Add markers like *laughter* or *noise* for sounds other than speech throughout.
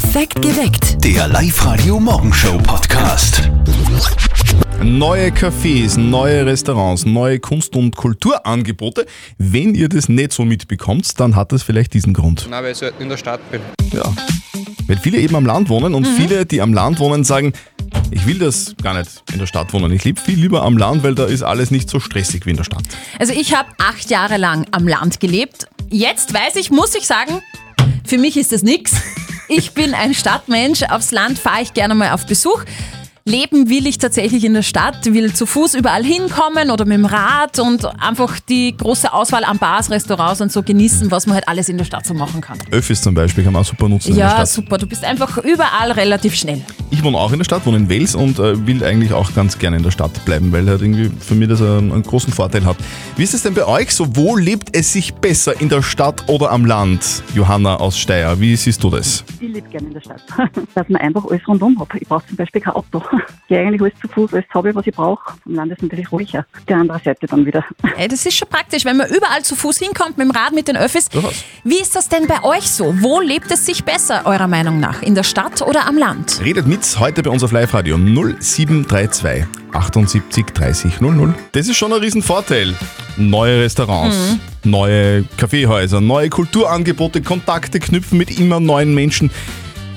Perfekt geweckt. Der Live-Radio-Morgenshow-Podcast. Neue Cafés, neue Restaurants, neue Kunst- und Kulturangebote. Wenn ihr das nicht so mitbekommt, dann hat das vielleicht diesen Grund. Nein, weil ich selten in der Stadt bin. Ja. Weil viele eben am Land wohnen und viele, die am Land wohnen, sagen, ich will das gar nicht in der Stadt wohnen. Ich lebe viel lieber am Land, weil da ist alles nicht so stressig wie in der Stadt. Also ich habe acht Jahre lang am Land gelebt. Jetzt weiß ich, muss ich sagen, für mich ist das nix. Ich bin ein Stadtmensch. Aufs Land fahre ich gerne mal auf Besuch. Leben will ich tatsächlich in der Stadt, will zu Fuß überall hinkommen oder mit dem Rad und einfach die große Auswahl an Bars, Restaurants und so genießen, was man halt alles in der Stadt so machen kann. Öffis zum Beispiel kann man auch super nutzen in der Ja, Stadt. super. Du bist einfach überall relativ schnell. Ich wohne auch in der Stadt, wohne in Wels und äh, will eigentlich auch ganz gerne in der Stadt bleiben, weil halt irgendwie für mich das einen, einen großen Vorteil hat. Wie ist es denn bei euch so? Wo lebt es sich besser, in der Stadt oder am Land? Johanna aus Steyr, wie siehst du das? Ich lebe gerne in der Stadt. *laughs* Dass man einfach alles rundum hat. Ich brauche zum Beispiel kein Auto. Ich gehe eigentlich alles zu Fuß, alles habe ich, was ich brauche. Am Land ist natürlich ruhiger. Die andere Seite dann wieder. Ey, das ist schon praktisch, wenn man überall zu Fuß hinkommt mit dem Rad, mit den Öffis. Wie ist das denn bei euch so? Wo lebt es sich besser, eurer Meinung nach? In der Stadt oder am Land? Redet mit heute bei uns auf Live-Radio 0732 78 30 00. Das ist schon ein Riesenvorteil. Neue Restaurants, neue Kaffeehäuser, neue Kulturangebote, Kontakte knüpfen mit immer neuen Menschen.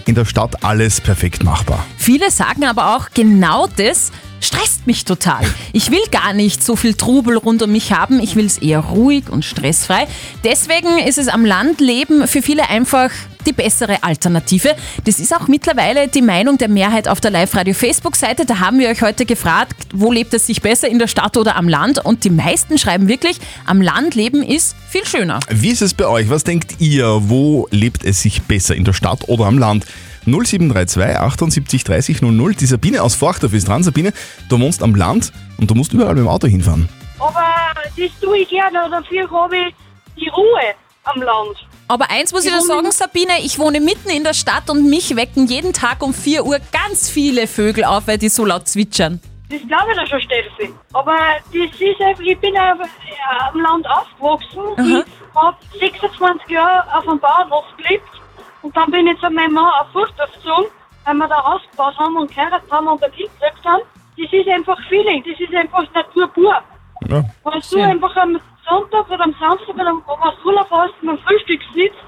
In der Stadt alles perfekt machbar. Viele sagen aber auch, genau das stresst mich total. Ich will gar nicht so viel Trubel rund um mich haben. Ich will es eher ruhig und stressfrei. Deswegen ist es am Landleben für viele einfach die bessere Alternative. Das ist auch mittlerweile die Meinung der Mehrheit auf der Live-Radio-Facebook-Seite. Da haben wir euch heute gefragt, wo lebt es sich besser, in der Stadt oder am Land? Und die meisten schreiben wirklich, am Land leben ist viel schöner. Wie ist es bei euch? Was denkt ihr? Wo lebt es sich besser, in der Stadt oder am Land? 0732 78 30 00. Die Sabine aus Forchdorf ist dran. Sabine, du wohnst am Land und du musst überall mit dem Auto hinfahren. Aber das tue ich gerne, dafür habe ich die Ruhe am Land. Aber eins muss ich Ich dir sagen, Sabine, ich wohne mitten in der Stadt und mich wecken jeden Tag um 4 Uhr ganz viele Vögel auf, weil die so laut zwitschern. Das glaube ich da schon, Steffi. Aber das ist einfach, ich bin ja am Land aufgewachsen. Ich habe 26 Jahre auf dem Bauernhof gelebt. Und dann bin ich zu meinem Mann auf Furchtdorf gezogen, weil wir da Haus gebaut haben und geheiratet haben und ein Kind gekriegt haben. Das ist einfach Feeling, das ist einfach Natur pur. Ja. Wenn du einfach am Sonntag oder am Samstag oder am Urlaub hast beim Frühstück sitzt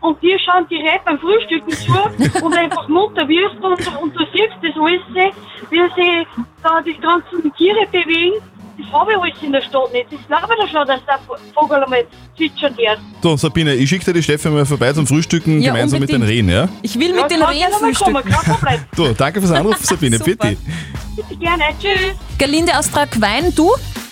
und dir schauen die Leute beim Frühstücken *laughs* zu und einfach munter wirst und, und du siehst das alles, wie sie da die ganzen Tiere bewegen, das habe ich alles in der Stadt nicht. Das glaube ich da schon, dass der Vogel einmal zwitschern wird. So, Sabine, ich schicke dir die Steffi mal vorbei zum Frühstücken Ja, gemeinsam mit den unbedingt. Rehen, ja? Ich will mit den Rehen kommen, frühstücken. Problem. *laughs* Du, danke fürs Anruf, *laughs* Sabine. Bitte. Bitte gerne. Tschüss. Galinde aus Tragwein, du?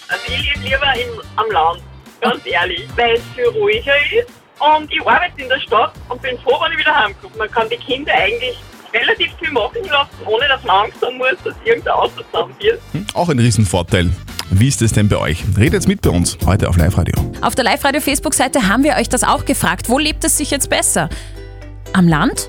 Also ich lebe lieber im, am Land, ganz ehrlich, weil es viel ruhiger ist. Und ich arbeite in der Stadt und bin froh, wenn ich wieder heimkomme. Man kann die Kinder eigentlich relativ viel machen lassen, ohne dass man Angst haben muss, dass irgendein Auto zusammenfällt. Auch ein Riesenvorteil. Wie ist es denn bei euch? Redet jetzt mit bei uns, heute auf Live-Radio. Auf der Live-Radio-Facebook-Seite haben wir euch das auch gefragt. Wo lebt es sich jetzt besser? Am Land?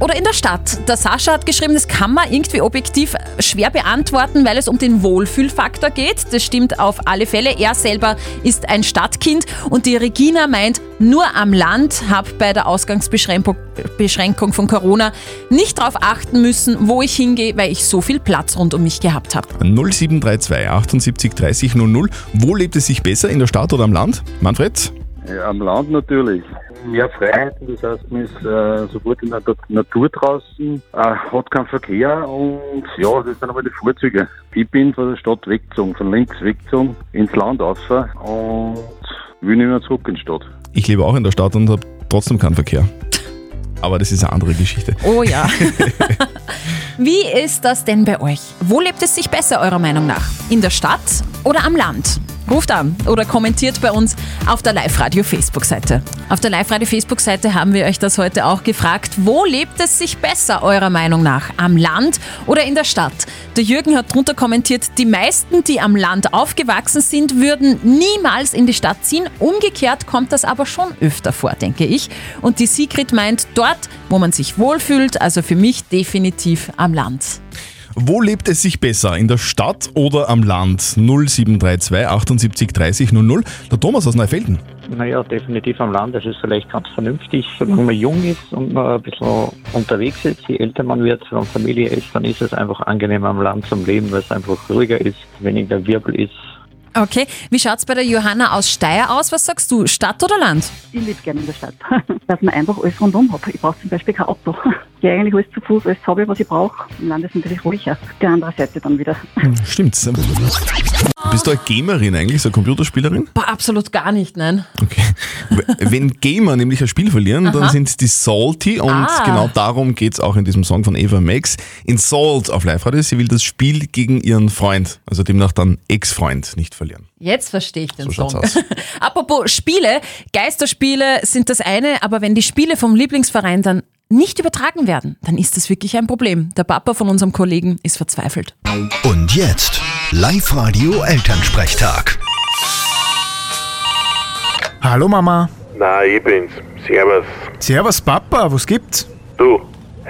Oder in der Stadt? Der Sascha hat geschrieben, das kann man irgendwie objektiv schwer beantworten, weil es um den Wohlfühlfaktor geht. Das stimmt auf alle Fälle. Er selber ist ein Stadtkind und die Regina meint, nur am Land habe bei der Ausgangsbeschränkung Beschränkung von Corona nicht darauf achten müssen, wo ich hingehe, weil ich so viel Platz rund um mich gehabt habe. 0732 78 30 00. Wo lebt es sich besser, in der Stadt oder am Land? Manfred? Ja, am Land natürlich. Mehr Freiheiten, das heißt, man ist äh, sofort in der Natur draußen, äh, hat keinen Verkehr und ja, das sind aber die Vorzüge. Ich bin von der Stadt weggezogen, von links weggezogen, ins Land raus und will nicht mehr zurück in die Stadt. Ich lebe auch in der Stadt und habe trotzdem keinen Verkehr. Aber das ist eine andere Geschichte. Oh ja. *laughs* Wie ist das denn bei euch? Wo lebt es sich besser eurer Meinung nach? In der Stadt oder am Land? Ruft an oder kommentiert bei uns auf der Live-Radio-Facebook-Seite. Auf der Live-Radio-Facebook-Seite haben wir euch das heute auch gefragt. Wo lebt es sich besser eurer Meinung nach? Am Land oder in der Stadt? Der Jürgen hat drunter kommentiert, die meisten, die am Land aufgewachsen sind, würden niemals in die Stadt ziehen. Umgekehrt kommt das aber schon öfter vor, denke ich. Und die Sigrid meint, dort, wo man sich wohlfühlt, also für mich definitiv am Land. Wo lebt es sich besser? In der Stadt oder am Land? 0732 78 30 00. Der Thomas aus Neufelden. Naja, definitiv am Land. Das ist vielleicht ganz vernünftig, solange man jung ist und man ein bisschen unterwegs ist. Je älter man wird und Familie ist, dann ist es einfach angenehmer am Land zum Leben, weil es einfach ruhiger ist, weniger Wirbel ist. Okay, wie schaut's bei der Johanna aus Steyr aus? Was sagst du, Stadt oder Land? Ich lebe gerne in der Stadt. *laughs* Dass man einfach alles rundum hat. Ich brauche zum Beispiel kein Auto. Ich gehe eigentlich alles zu Fuß, alles habe ich, was ich brauche. Im Land ist natürlich ruhiger. Die andere Seite dann wieder. Stimmt's. Bist du eine Gamerin eigentlich, so eine Computerspielerin? Boah, absolut gar nicht, nein. Okay. Wenn Gamer nämlich ein Spiel verlieren, dann sind die salty und Ah. genau darum geht's auch in diesem Song von Eva Max. In Salt auf Live-Radio, sie will das Spiel gegen ihren Freund, also demnach dann Ex-Freund, nicht verlieren. Jetzt verstehe ich den So Song. aus. *laughs* Apropos Spiele, Geisterspiele sind das eine, aber wenn die Spiele vom Lieblingsverein dann nicht übertragen werden, dann ist das wirklich ein Problem. Der Papa von unserem Kollegen ist verzweifelt. Und jetzt Live-Radio Elternsprechtag. Hallo Mama. Na, ich bin's. Servus. Servus Papa, was gibt's? Du,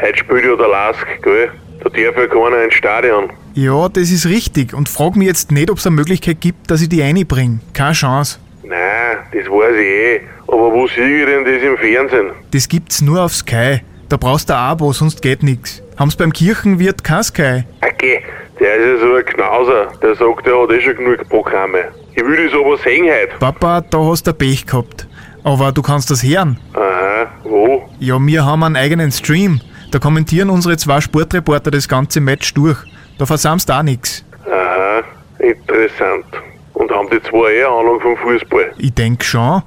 heute spielt ja der Lask, gell? Da darf ja keiner ins Stadion. Ja, das ist richtig und frag mich jetzt nicht, ob es eine Möglichkeit gibt, dass ich die einbringe. Keine Chance. Das weiß ich eh. Aber wo sehe ich denn das im Fernsehen? Das gibt's nur auf Sky. Da brauchst du ein Abo, sonst geht nix. Haben's beim Kirchenwirt kein Sky? Okay, der ist ja so ein Knauser. Der sagt, der hat eh schon genug Programme. Ich will das aber sehen heute. Papa, da hast du Pech gehabt. Aber du kannst das hören. Aha, wo? Ja, wir haben einen eigenen Stream. Da kommentieren unsere zwei Sportreporter das ganze Match durch. Da versammst auch nix. Aha, interessant. Und haben die zwei eh Ahnung vom Fußball? Ich denk schon.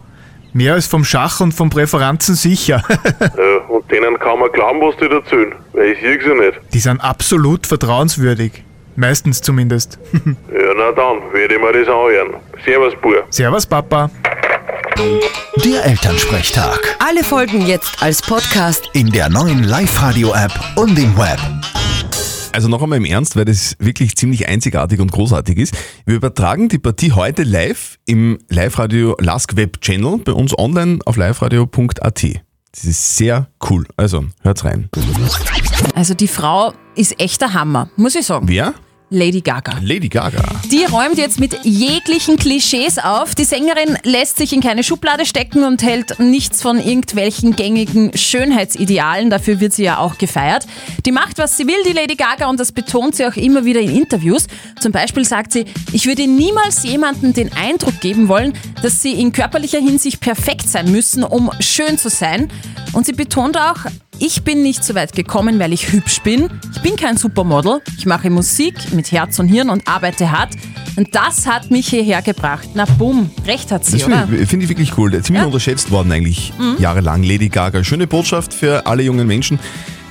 Mehr als vom Schach und von Präferenzen sicher. *laughs* Ja, und denen kann man glauben, was die erzählen. Weil ich sehe sie nicht. Die sind absolut vertrauenswürdig. Meistens zumindest. *laughs* Ja, na dann, werde ich mir das anhören. Servus, Bub. Servus, Papa. Der Elternsprechtag. Alle Folgen jetzt als Podcast. In der neuen Live-Radio-App und im Web. Also noch einmal im Ernst, weil das wirklich ziemlich einzigartig und großartig ist. Wir übertragen die Partie heute live im Live-Radio Lask Web Channel bei uns online auf liveradio.at. Das ist sehr cool. Also, hört's rein. Also die Frau ist echt der Hammer, muss ich sagen. Wer? Lady Gaga. Lady Gaga. Die räumt jetzt mit jeglichen Klischees auf. Die Sängerin lässt sich in keine Schublade stecken und hält nichts von irgendwelchen gängigen Schönheitsidealen. Dafür wird sie ja auch gefeiert. Die macht, was sie will, die Lady Gaga, und das betont sie auch immer wieder in Interviews. Zum Beispiel sagt sie, ich würde niemals jemandem den Eindruck geben wollen, dass sie in körperlicher Hinsicht perfekt sein müssen, um schön zu sein. Und sie betont auch, ich bin nicht so weit gekommen, weil ich hübsch bin. Ich bin kein Supermodel. Ich mache Musik mit Herz und Hirn und arbeite hart. Und das hat mich hierher gebracht. Na bumm, recht hat sie, Das oder? finde ich, find ich wirklich cool. Ziemlich unterschätzt worden eigentlich jahrelang. Lady Gaga. Schöne Botschaft für alle jungen Menschen,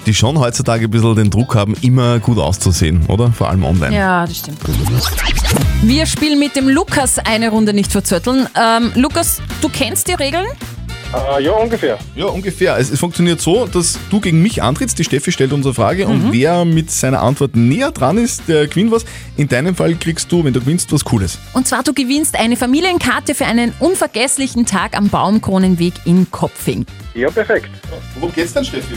die schon heutzutage ein bisschen den Druck haben, immer gut auszusehen, oder? Vor allem online. Ja, das stimmt. Wir spielen mit dem Lukas eine Runde nicht verzötteln. Ähm, Lukas, du kennst die Regeln? Äh, ja, ungefähr. Ja, ungefähr. Es, es funktioniert so, dass du gegen mich antrittst, die Steffi stellt unsere Frage Mhm. und wer mit seiner Antwort näher dran ist, der gewinnt was. In deinem Fall kriegst du, wenn du gewinnst, was Cooles. Und zwar, du gewinnst eine Familienkarte für einen unvergesslichen Tag am Baumkronenweg in Kopfing. Ja, perfekt. Worum geht's dann, Steffi?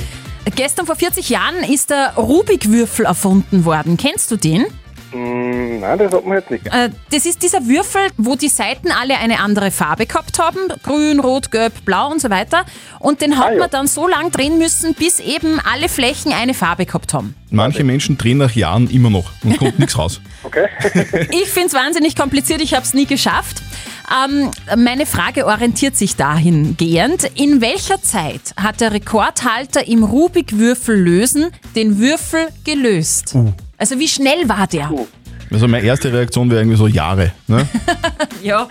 Gestern vor 40 Jahren ist der Rubik-Würfel erfunden worden. Kennst du den? Mm, nein, das hat man jetzt nicht. Äh, das ist dieser Würfel, wo die Seiten alle eine andere Farbe gehabt haben. Grün, Rot, Gelb, Blau und so weiter. Und den hat Ah, ja. man dann so lang drehen müssen, bis eben alle Flächen eine Farbe gehabt haben. Manche Menschen drehen nach Jahren immer noch und kommt *laughs* nichts raus. Okay. *laughs* Ich finde es wahnsinnig kompliziert, ich habe es nie geschafft. Ähm, meine Frage orientiert sich dahingehend. In welcher Zeit hat der Rekordhalter im Rubik-Würfel lösen den Würfel gelöst? Also wie schnell war der? Also meine erste Reaktion wäre irgendwie so Jahre. Ne? *laughs* Ja.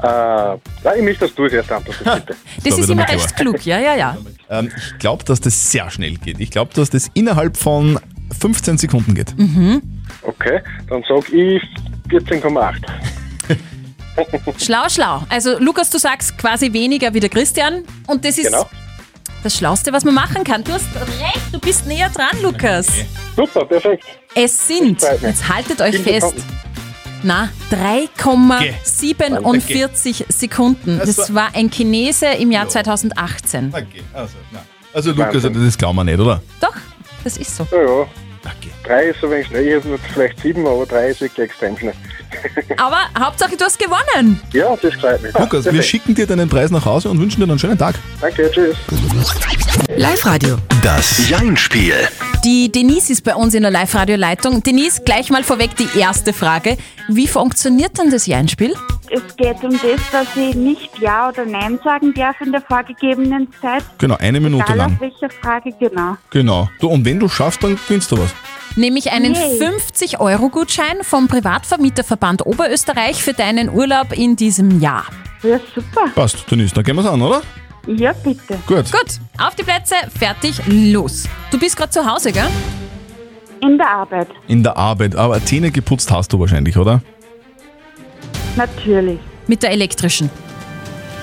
*laughs* äh, nein, ich möchte, dass du es erst antwortest, *laughs* bitte. Das Da ist immer recht klug, ja, ja, ja. ähm, ich glaube, dass das sehr schnell geht. Ich glaube, dass das innerhalb von 15 Sekunden geht. Okay, dann sag ich 14,8. Schlau, schlau. Also Lukas, du sagst quasi weniger wie der Christian und das ist Genau. Das Schlauste, was man machen kann. Du hast recht, du bist näher dran, Lukas. Super, perfekt. Es sind, jetzt haltet euch fest, na, 3,47 Sekunden. Das Das war ein Chinese im Jahr 2018. Okay, also, na. also Lukas, das glauben wir nicht, oder? Doch, das ist so. Ja, ja. Okay. drei ist so wenig schnell. Ich habe vielleicht sieben, aber drei ist wirklich extrem schnell. Aber Hauptsache, du hast gewonnen. Ja, das freut mich. Lukas, wir schicken dir deinen Preis nach Hause und wünschen dir einen schönen Tag. Danke, tschüss. Live-Radio. Das Jein-Spiel. Die Denise ist bei uns in der Live-Radio-Leitung. Denise, gleich mal vorweg die erste Frage. Wie funktioniert denn das Jeinspiel? Es geht um das, dass ich nicht Ja oder Nein sagen darf in der vorgegebenen Zeit. Genau, eine Minute Egal lang. auf welcher Frage, genau. Genau. Du, und wenn du schaffst, dann gewinnst du was. Nämlich einen Yay. 50-Euro-Gutschein vom Privatvermieterverband Oberösterreich für deinen Urlaub in diesem Jahr. Ja, super. Passt, Denise, dann gehen wir's an, oder? Ja, bitte. Gut. Gut, auf die Plätze, fertig, los. Du bist gerade zu Hause, gell? In der Arbeit, In der Arbeit, aber Zähne geputzt hast du wahrscheinlich, oder? natürlich. Mit der elektrischen.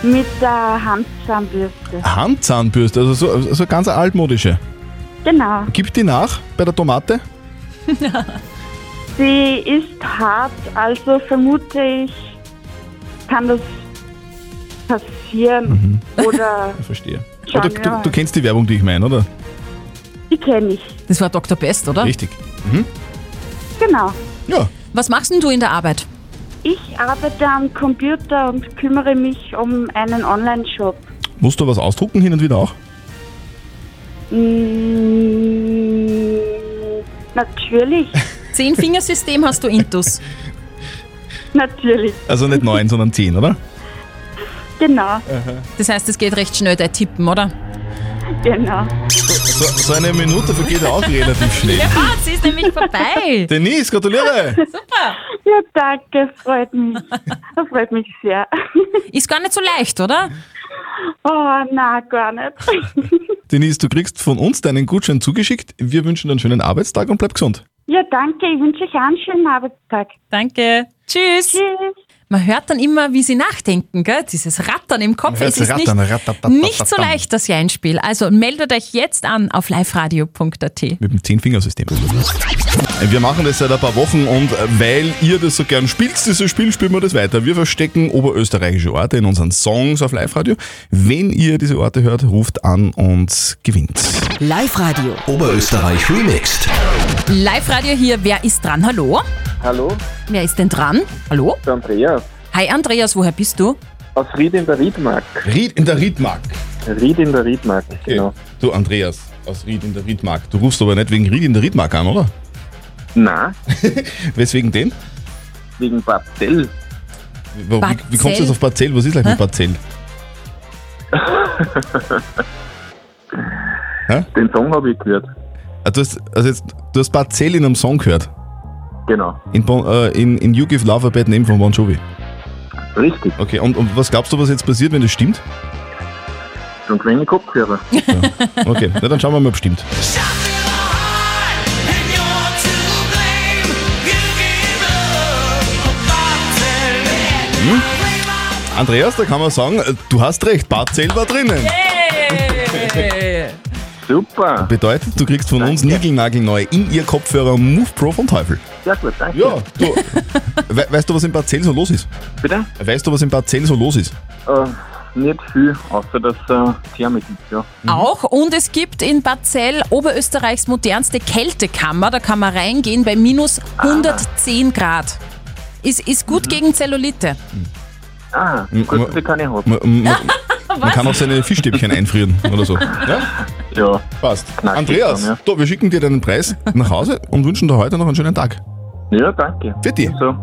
Mit der Handzahnbürste. Handzahnbürste, also so, so ganz altmodische. Genau. Gibt die nach bei der Tomate? *laughs* Sie ist hart, also vermute ich, kann das passieren. Oder *laughs* Ich verstehe. Aber du, du, du kennst die Werbung, die ich meine, oder? die kenne ich. Das war Dr. Best, oder? Richtig. Mhm. Genau. Ja. Was machst denn du in der Arbeit? Ich arbeite am Computer und kümmere mich um einen Online-Shop. Musst du was ausdrucken hin und wieder auch? Mm, natürlich, Zehn-Fingersystem hast du Intus. natürlich, Also nicht neun, sondern zehn, oder? genau, Das heißt, es geht recht schnell, dein Tippen, oder? genau. So, so eine Minute vergeht auch relativ schnell. Ja, sie ist nämlich vorbei. Denise, gratuliere! Super. Ja, danke, freut mich. Das freut mich sehr. Ist gar nicht so leicht, oder? *laughs* Oh, na, gar nicht. *laughs* Denise, du kriegst von uns deinen Gutschein zugeschickt. Wir wünschen dir einen schönen Arbeitstag und bleib gesund. Ja, danke, ich wünsche euch einen schönen Arbeitstag. Danke. Tschüss. Tschüss. Man hört dann immer, wie sie nachdenken, gell? Dieses Rattern im Kopf. Es ist rattern, nicht, rattatatam. nicht so leicht, das Jeinspiel. Also meldet euch jetzt an auf liveradio.at. Mit dem Zehn-Fingersystem. Wir machen das seit ein paar Wochen und weil ihr das so gern spielt, dieses Spiel, spielen wir das weiter. Wir verstecken oberösterreichische Orte in unseren Songs auf Live-Radio. Wenn ihr diese Orte hört, ruft an und gewinnt. Live-Radio. Oberösterreich remixed. Live-Radio hier, wer ist dran? Hallo? Hallo, Wer ist denn dran? Hallo? der Andreas. Hi Andreas, woher bist du? Aus Ried in der Riedmark. Ried in der Riedmark. Ried in der Riedmark, genau. Du, Andreas, aus Ried in der Riedmark. Du rufst aber nicht wegen Ried in der Riedmark an, oder? Na, *laughs* Weswegen den? wegen Barzell. Wie, wie, wie kommst du jetzt auf Parzell? Was ist gleich mit Parzell? *laughs* Den Song habe ich gehört. Ah, Du hast, also jetzt, du hast Parzell in einem Song gehört. Genau. In, Bon, äh, in, in You Give Love a Bad Name von Bon Jovi. Richtig. Okay, und, und was glaubst du, was jetzt passiert, wenn das stimmt? Schon kleine Kopfhörer. *laughs* Okay, na, dann schauen wir mal, ob stimmt. Hm? Andreas, da kann man sagen, du hast recht, Parzell war drinnen. Super. Bedeutet, du kriegst von uns niegelnagelneu in ihr Kopfhörer Move Pro von Teufel. Sehr gut, danke. Ja, du, we weißt du, was in Parzell so los ist? Bitte? Weißt du, was in Parzell so los ist? Äh, nicht viel, außer dass äh, Thermik ist, ja. Auch und es gibt in Barzell Oberösterreichs modernste Kältekammer. Da kann man reingehen bei minus 110 Grad. Ist, ist gut gegen Zellulite. Ah, gut, ma- dass ich keine habe. *laughs* Man, kann auch seine Fischstäbchen *laughs* einfrieren oder so. Ja? Ja. Passt. Knackig Andreas, dann, ja. du, wir schicken dir deinen Preis nach Hause und wünschen dir heute noch einen schönen Tag. Ja, danke. Für dich. So,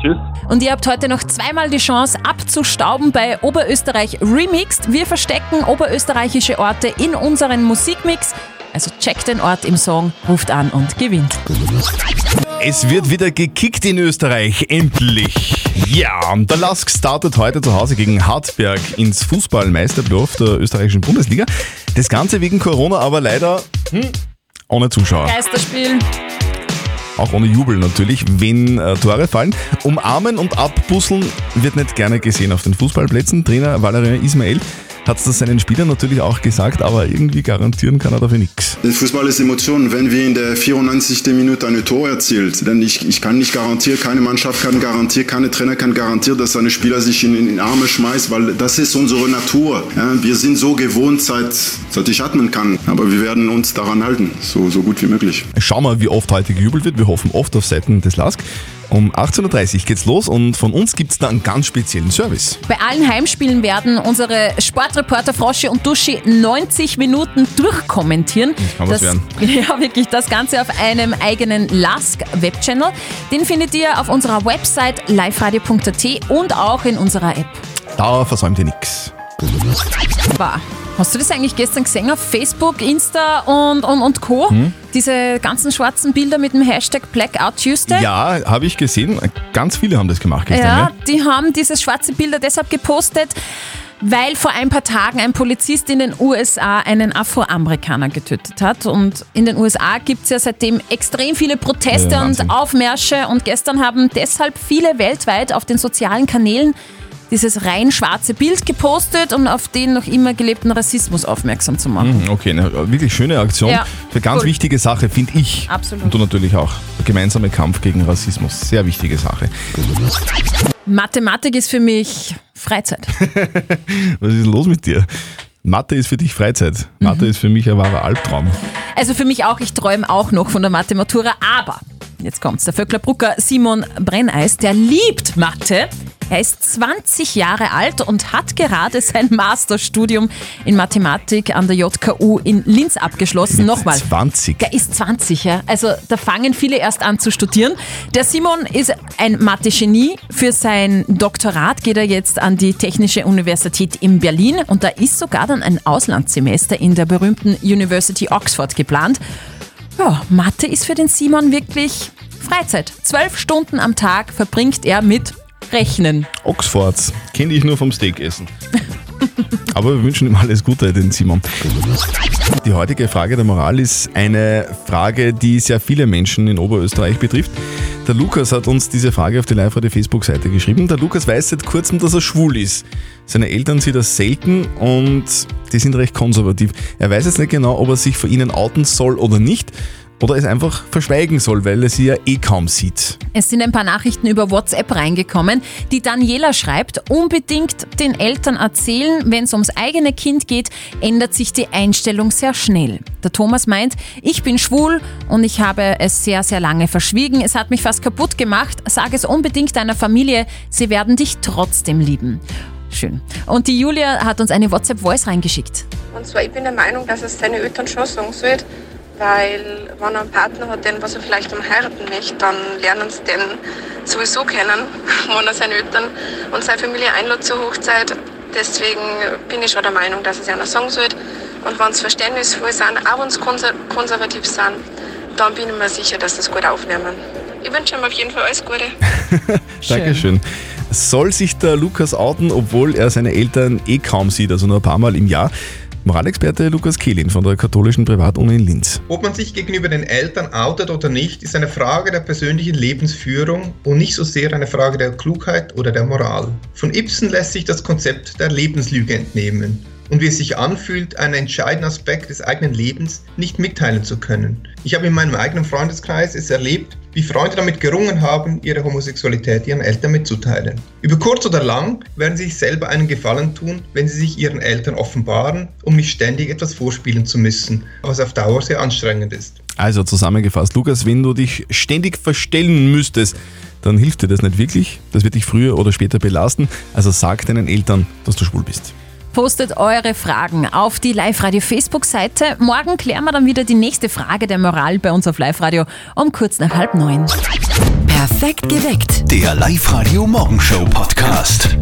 tschüss. Und ihr habt heute noch zweimal die Chance abzustauben bei Oberösterreich Remixed. Wir verstecken oberösterreichische Orte in unseren Musikmix. Also checkt den Ort im Song, ruft an und gewinnt. Es wird wieder gekickt in Österreich, endlich. Ja, und der Lask startet heute zu Hause gegen Hartberg ins Fußballmeisterplayoff der österreichischen Bundesliga. Das Ganze wegen Corona, aber leider hm, ohne Zuschauer. Geisterspiel. Auch ohne Jubel natürlich, wenn äh, Tore fallen. Umarmen und abbusseln wird nicht gerne gesehen auf den Fußballplätzen. Trainer Valerian Ismail hat es das seinen Spielern natürlich auch gesagt, aber irgendwie garantieren kann er dafür nichts. Fußball ist Emotion. Wenn wir in der 94. Minute eine Tor erzielt, denn ich, ich kann nicht garantieren, keine Mannschaft kann garantieren, keine Trainer kann garantieren, dass seine Spieler sich in, in die Arme schmeißt, weil das ist unsere Natur. Ja, wir sind so gewohnt, seit, seit ich atmen kann. Aber wir werden uns daran halten, so, so gut wie möglich. Schauen wir, wie oft heute gejubelt wird. Wir hoffen oft auf Seiten des LASK. Um 18.30 Uhr geht's los und von uns gibt's da einen ganz speziellen Service. Bei allen Heimspielen werden unsere Sportreporter Frosche und Duschi 90 Minuten durchkommentieren. Das kann was werden. *laughs* Ja, wirklich. Das Ganze auf einem eigenen Lask-Webchannel. Den findet ihr auf unserer Website liveradio.at und auch in unserer App. Da versäumt ihr nichts. Bah. Hast du das eigentlich gestern gesehen auf Facebook, Insta und, und, und Co? Hm? Diese ganzen schwarzen Bilder mit dem Hashtag Blackout Tuesday? Ja, habe ich gesehen. Ganz viele haben das gemacht gestern. Ja, Ja, die haben diese schwarze Bilder deshalb gepostet, weil vor ein paar Tagen ein Polizist in den USA einen Afroamerikaner getötet hat. Und in den USA gibt es ja seitdem extrem viele Proteste Ja, und. Aufmärsche. Und gestern haben deshalb viele weltweit auf den sozialen Kanälen dieses rein schwarze Bild gepostet, um auf den noch immer gelebten Rassismus aufmerksam zu machen. Mhm, Okay, eine wirklich schöne Aktion. Ja, Für ganz cool. wichtige Sache, finde ich. Absolut. Und du natürlich auch. Der gemeinsame Kampf gegen Rassismus. Sehr wichtige Sache. Mathematik ist für mich Freizeit. *laughs* Was ist los mit dir? Mathe ist für dich Freizeit. Mathe ist für mich ein wahrer Albtraum. Also für mich auch, ich träume auch noch von der Mathematura, aber jetzt kommt's, der Vöcklerbrucker Simon Brenneis, der liebt Mathe. Er ist 20 Jahre alt und hat gerade sein Masterstudium in Mathematik an der JKU in Linz abgeschlossen. Nochmal. 20. Der ist 20, ja. Also da fangen viele erst an zu studieren. Der Simon ist ein Mathe-Genie. Für sein Doktorat geht er jetzt an die Technische Universität in Berlin und da ist sogar dann ein Auslandssemester in der berühmten University Oxford geplant. Ja, Mathe ist für den Simon wirklich Freizeit. Zwölf Stunden am Tag verbringt er mit Rechnen. Oxfords kenne ich nur vom Steakessen. *laughs* Aber wir wünschen ihm alles Gute, den Simon. Die heutige Frage der Moral ist eine Frage, die sehr viele Menschen in Oberösterreich betrifft. Der Lukas hat uns diese Frage auf die Live-Radio-Facebook-Seite geschrieben. Der Lukas weiß seit kurzem, dass er schwul ist. Seine Eltern sehen das selten und die sind recht konservativ. Er weiß jetzt nicht genau, ob er sich vor ihnen outen soll oder nicht. Oder es einfach verschweigen soll, weil er sie ja eh kaum sieht. Es sind ein paar Nachrichten über WhatsApp reingekommen. Die Daniela schreibt, unbedingt den Eltern erzählen, wenn es ums eigene Kind geht, ändert sich die Einstellung sehr schnell. Der Thomas meint, ich bin schwul und ich habe es sehr, sehr lange verschwiegen. Es hat mich fast kaputt gemacht. Sag es unbedingt deiner Familie, sie werden dich trotzdem lieben. Schön. Und die Julia hat uns eine WhatsApp-Voice reingeschickt. Und zwar, ich bin der Meinung, dass es seine Eltern schon sagen sollte, weil wenn er einen Partner hat, den was er vielleicht um heiraten möchte, dann lernen sie den sowieso kennen, *laughs* wenn er seine Eltern und seine Familie einlädt zur Hochzeit. Deswegen bin ich schon der Meinung, dass es einer sagen sollte. Und wenn sie verständnisvoll sind, auch wenn sie konser konservativ sind, dann bin ich mir sicher, dass es gut aufnehmen. Ich wünsche ihm auf jeden Fall alles Gute. *laughs* Dankeschön. Soll sich der Lukas outen, obwohl er seine Eltern eh kaum sieht, also nur ein paar Mal im Jahr? Moralexperte Lukas Kehlin von der katholischen Privatuni in Linz. Ob man sich gegenüber den Eltern outet oder nicht, ist eine Frage der persönlichen Lebensführung und nicht so sehr eine Frage der Klugheit oder der Moral. Von Ibsen lässt sich das Konzept der Lebenslüge entnehmen und wie es sich anfühlt, einen entscheidenden Aspekt des eigenen Lebens nicht mitteilen zu können. Ich habe in meinem eigenen Freundeskreis es erlebt, wie Freunde damit gerungen haben, ihre Homosexualität ihren Eltern mitzuteilen. Über kurz oder lang werden sie sich selber einen Gefallen tun, wenn sie sich ihren Eltern offenbaren, um nicht ständig etwas vorspielen zu müssen, was auf Dauer sehr anstrengend ist. Also zusammengefasst, Lukas, wenn du dich ständig verstellen müsstest, dann hilft dir das nicht wirklich. Das wird dich früher oder später belasten. Also sag deinen Eltern, dass du schwul bist. Postet eure Fragen auf die Live-Radio Facebook-Seite. Morgen klären wir dann wieder die nächste Frage der Moral bei uns auf Live-Radio um kurz nach halb neun. Perfekt geweckt. Der Live-Radio Morgenshow Podcast.